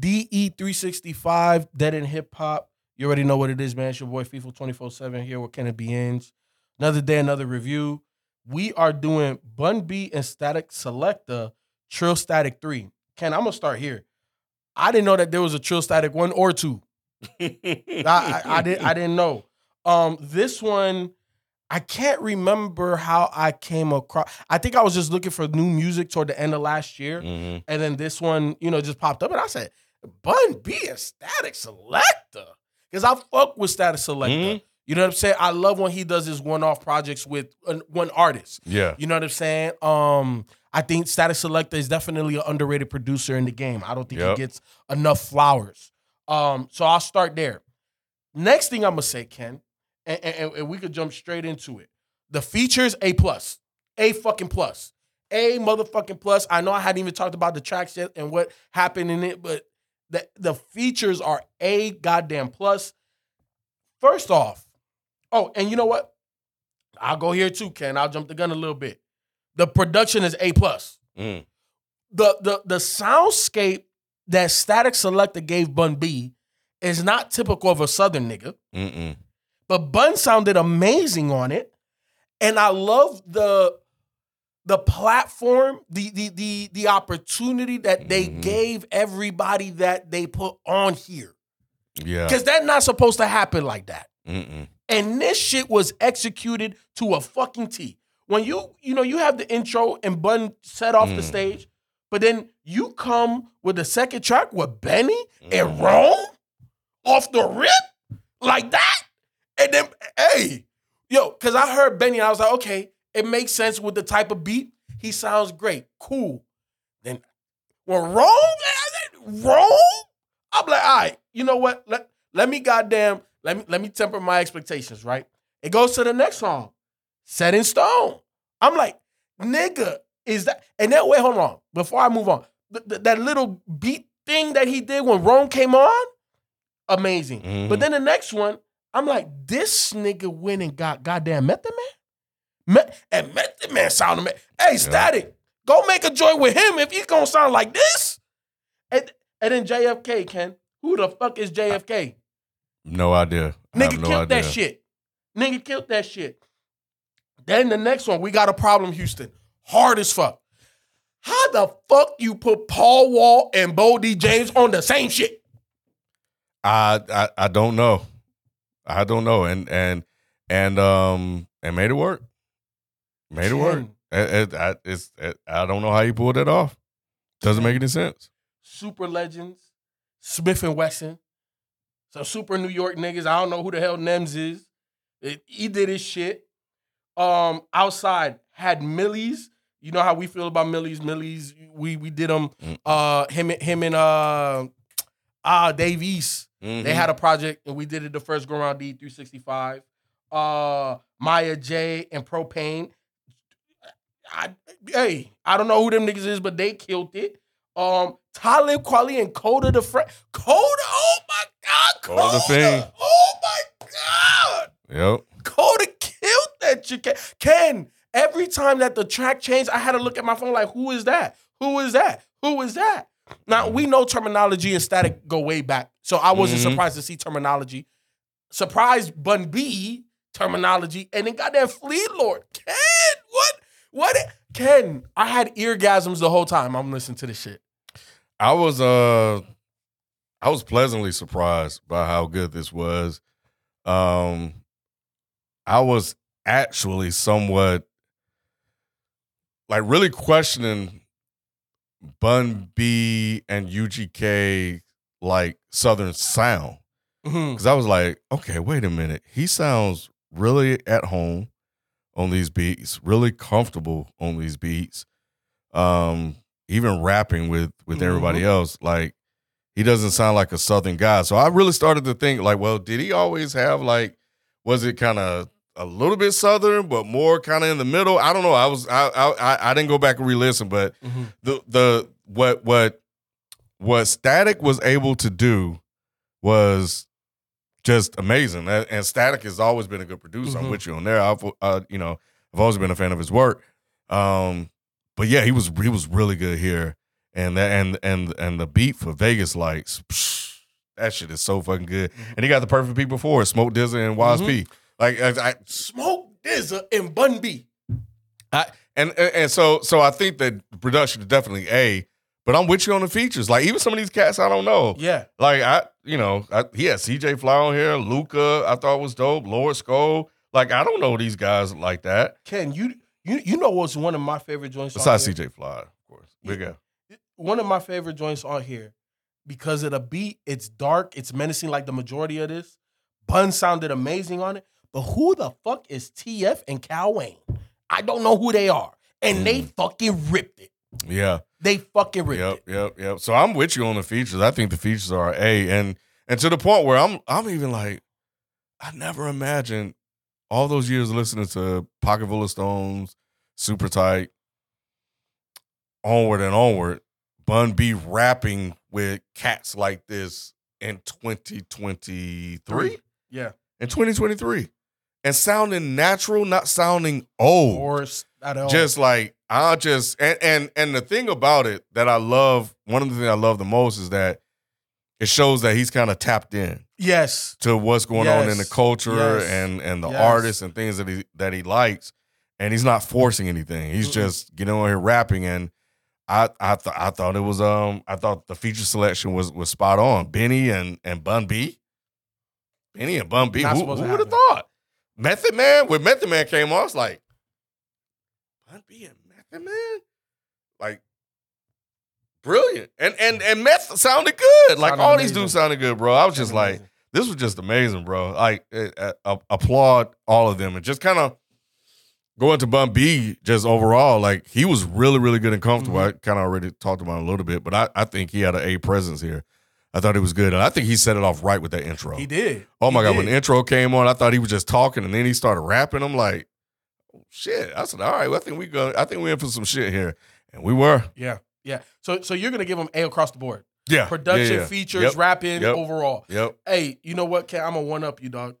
DE365, Dead End Hip Hop. You already know what it is, man. It's your boy FIFA 24 7 here with Kenneth B. Ends. Another day, another review. We are doing Bun B and Statik Selektah Trill Static 3. Ken, I'm going to start here. I didn't know that there was a Trillstatik 1 or 2. I, I, I, did, I didn't know. Um, This one, I can't remember how I came across. I think I was just looking for new music toward the end of last year. hmm And then this one, you know, just popped up, and I said, "Bun B and Statik Selektah," because I fuck with Statik Selektah. Mhm. You know what I'm saying? I love when he does his one-off projects with one artist. Yeah. You know what I'm saying? Um, I think Statik Selektah is definitely an underrated producer in the game. I don't think Yep. he gets enough flowers. Um, so I'll start there. Next thing I'm gonna say, Ken, and, and, and we could jump straight into it. The features A plus, A fucking plus, A motherfucking plus. I know I hadn't even talked about the tracks yet and what happened in it, but the the features are A goddamn plus. First off, oh, and you know what? I'll go here too, Ken. I'll jump the gun a little bit. The production is A plus. Mm. The the the soundscape that Statik Selektah gave Bun B is not typical of a Southern nigga. Mm-mm. But Bun sounded amazing on it. And I love the the platform, the the the the opportunity that they Mhm. gave everybody that they put on here. Yeah. Cause that's not supposed to happen like that. Mm-mm. And this shit was executed to a fucking T. When you, you know, you have the intro and Bun set off the Mm. stage, but then you come with the second track with Benny and Mhm. Rome off the rip like that. And then, hey, yo, because I heard Benny, I was like, okay, it makes sense with the type of beat. He sounds great, cool. Then when Rome, Rome, I'm like, all right, you know what? Let, let me goddamn, let me let me temper my expectations, right? It goes to the next song, Set in Stone. I'm like, nigga, is that? And then wait, hold on. Before I move on, th- th- that little beat thing that he did when Rome came on, amazing. Mhm. But then the next one, I'm like, this nigga went and got goddamn Method Man. Me- and Method Man sounded, hey, Statik, go make a joint with him if he's gonna sound like this. And, and then JFK, Ken. Who the fuck is JFK? No idea. Nigga no killed idea. that shit. Nigga killed that shit. Then the next one, we got a problem, Houston. Hard as fuck. How the fuck you put Paul Wall and Boldy James on the same shit? I, I I don't know. I don't know. And and and um and made it work. Made it work. It, it, I, it's it, I don't know how you pulled that off. Doesn't make any sense. Super Legends, Smif-N-Wessun, some super New York niggas. I don't know who the hell Nems is. It- he did his shit. Um, outside had Millyz. You know how we feel about Millyz. Millyz, we we did them. Mm. Uh, him him and uh, ah Dave East. They Mhm. had a project and we did it the first go around D365. Uh, Maya J and Propane. I, hey, I don't know who them niggas is, but they killed it. Um, Talib Kweli and Kota the friend. Kota, oh my God, Kota. Kota the Fiend. Oh my God. Yep. Kota killed that chicken. Ken, every time that the track changed, I had to look at my phone like, who is that? Who is that? Who is that? Now we know Termanology and Statik go way back, so I wasn't Mhm. surprised to see Termanology. Surprised Bun B Termanology, and then goddamn Flee Lord. Ken, what? What? Ken, I had eargasms the whole time I'm listening to this shit. I was uh I was pleasantly surprised by how good this was. Um I was actually somewhat like really questioning Bun B and UGK like southern sound. Mhm. Cause I was like, okay, wait a minute. He sounds really at home on these beats, really comfortable on these beats. Um, even rapping with with everybody else, like he doesn't sound like a southern guy. So I really started to think, like, well, did he always have like, was it kind of a little bit southern, but more kind of in the middle? I don't know. I was I I I- didn't go back and re-listen, but Mhm. the the what what what Statik was able to do was just amazing. And, Statik has always been a good producer. Mhm. I'm with you on there. I've uh, you know I've always been a fan of his work. Um, but yeah, he was he was really good here. and that and and and the beat for Vegas Lights. psh, that shit is so fucking good, Mhm. and he got the perfect people for it: Smoke DZA and Wais P. Like, I, I, Smoke DZA and Bun B. and, and and so so I think that the production is definitely a. But I'm with you on the features. Like even some of these cats, I don't know. Yeah. Like I, you know, I, he had CJ Fly on here, Luca. I thought was dope. Lord Skull. Like I don't know these guys like that. Ken, you you you know what's one of my favorite joints on Besides? CJ Fly, of course. Big Yeah. One of my favorite joints on here because of the beat. It's dark. It's menacing like the majority of this. Bun sounded amazing on it. But who the fuck is TF and Cal Wayne? I don't know who they are. And they Mm. fucking ripped it. Yeah. They fucking ripped Yep. it. Yep. Yep. Yep. So I'm with you on the features. I think the features are a and and to the point where I'm I'm even like, I never imagined all those years listening to Pocket Full of Stones, Super Tight, onward and onward, Bun B rapping with cats like this in 2023. Yeah. In 2023. And sounding natural, not sounding old at all. just like I just and and and the thing about it that I love, one of the things I love the most is that it shows that he's kind of tapped in yes. to what's going on in the culture Yes. and and the Yes. artists and things that he that he likes, and he's not forcing anything. He's just getting on here rapping and. I I thought I thought it was um I thought the feature selection was was spot on. Benny and and Bun B, Benny and Bun B. Not Who, to would have thought? Method Man when Method Man came on, I was like, Bun B and Method Man, like brilliant. And and and Meth sounded good. Like Sounded all these dudes sounded good, bro. I was just like, this was just amazing, bro. Like uh, applaud all of them and just kind of going to Bun B just overall. Like he was really really good and comfortable. Mhm. I kind of already talked about a little bit, but I, I think he had an A presence here. I thought it was good, and I think he set it off right with that intro. he did. Oh my He god, did. when the intro came on, I thought he was just talking, and then he started rapping. I'm like, oh, shit. I said, all right, well, I think we go. I think we're in for some shit here, and we were. Yeah. Yeah. So so you're gonna give him A across the board. Yeah, Production, yeah, yeah. features, Yep. rapping, Yep. overall. Yep. Hey, you know what, Ken? I'm gonna one up you, dog.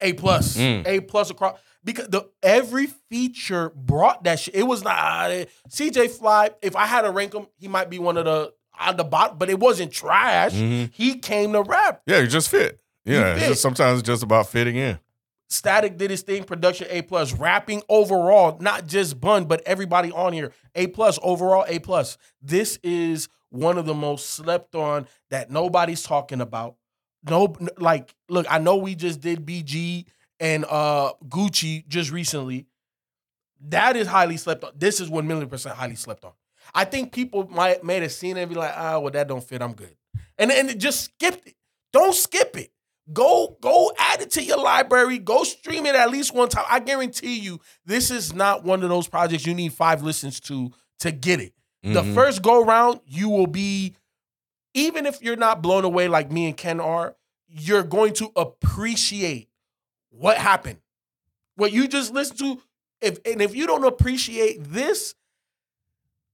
A plus, Mm. A plus across because the every feature brought that shit. It was not uh, CJ Fly. If I had to rank him, he might be one of the on the bottom, but it wasn't trash. Mhm. He came to rap. Yeah, he just fit. Yeah, it's just, sometimes it's just about fitting in. Statik did his thing. Production A plus. Rapping overall, not just Bun, but everybody on here A plus overall A plus. This is one of the most slept on that nobody's talking about. No, like, look, I know we just did BG and uh Gucci just recently. That is highly slept on. This is one million percent highly slept on. I think people might may have seen it and be like, ah, well, that don't fit. I'm good. And and it just skip it. Don't skip it. Go go add it to your library. Go stream it at least one time. I guarantee you, this is not one of those projects you need five listens to to get it. The Mhm. first go round, you will be, even if you're not blown away like me and Ken are, you're going to appreciate what happened. What you just listened to. If and if you don't appreciate this,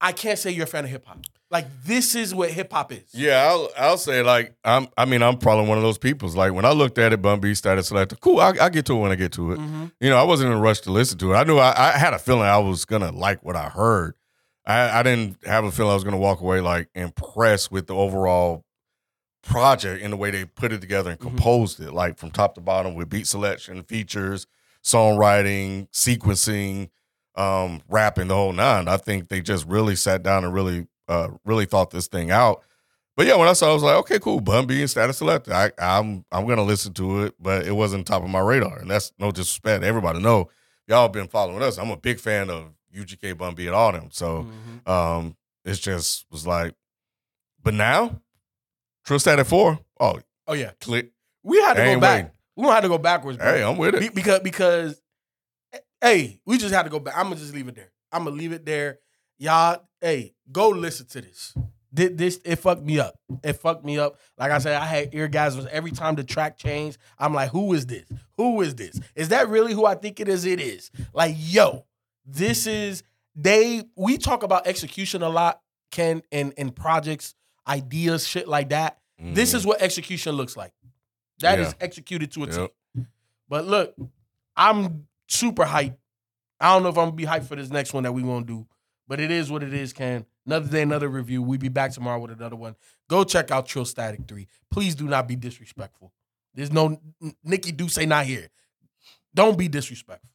I can't say you're a fan of hip hop. Like this is what hip hop is. Yeah, I'll, I'll say like I'm. I mean, I'm probably one of those people's. Like when I looked at it, Bun B Statik Selektah. Cool, I, I get to it when I get to it. Mhm. You know, I wasn't in a rush to listen to it. I knew I, I had a feeling I was gonna like what I heard. I, I didn't have a feeling I was gonna walk away like impressed with the overall project and the way they put it together and Mhm. composed it, like from top to bottom with beat selection, features, songwriting, sequencing, um, rapping, the whole nine. I think they just really sat down and really, uh, really thought this thing out. But yeah, when I saw, it, I was like, okay, cool. Bun B and Statik Selektah. I, I'm I'm gonna listen to it, but it wasn't top of my radar, and that's no disrespect. Everybody know y'all been following us. I'm a big fan of UGK Bun B and all them. So Mhm. um, it's just was like, but now, True Static Four. Oh, Oh yeah, click. we had to go back. waiting. We don't have to go backwards, bro. Hey, I'm with it. because because hey, we just had to go back. I'm gonna just leave it there. I'm gonna leave it there. Y'all, hey, go listen to this. Thi- This it fucked me up. It fucked me up. Like I said, I had eargasms every time the track changed. I'm like, who is this? Who is this? Is that really who I think it is? It is. Like, yo, this is they. We talk about execution a lot, Ken, and in projects, ideas, shit like that. This is what execution looks like. That is Mm-hmm. Yeah. executed to a T. Yep. But look, I'm super hyped. I don't know if I'm gonna be hyped for this next one that we gonna do, but it is what it is, Ken. Another day, another review. We'll be back tomorrow with another one. Go check out Trillstatik 3. Please do not be disrespectful. There's no Nikki do say not here. Don't be disrespectful.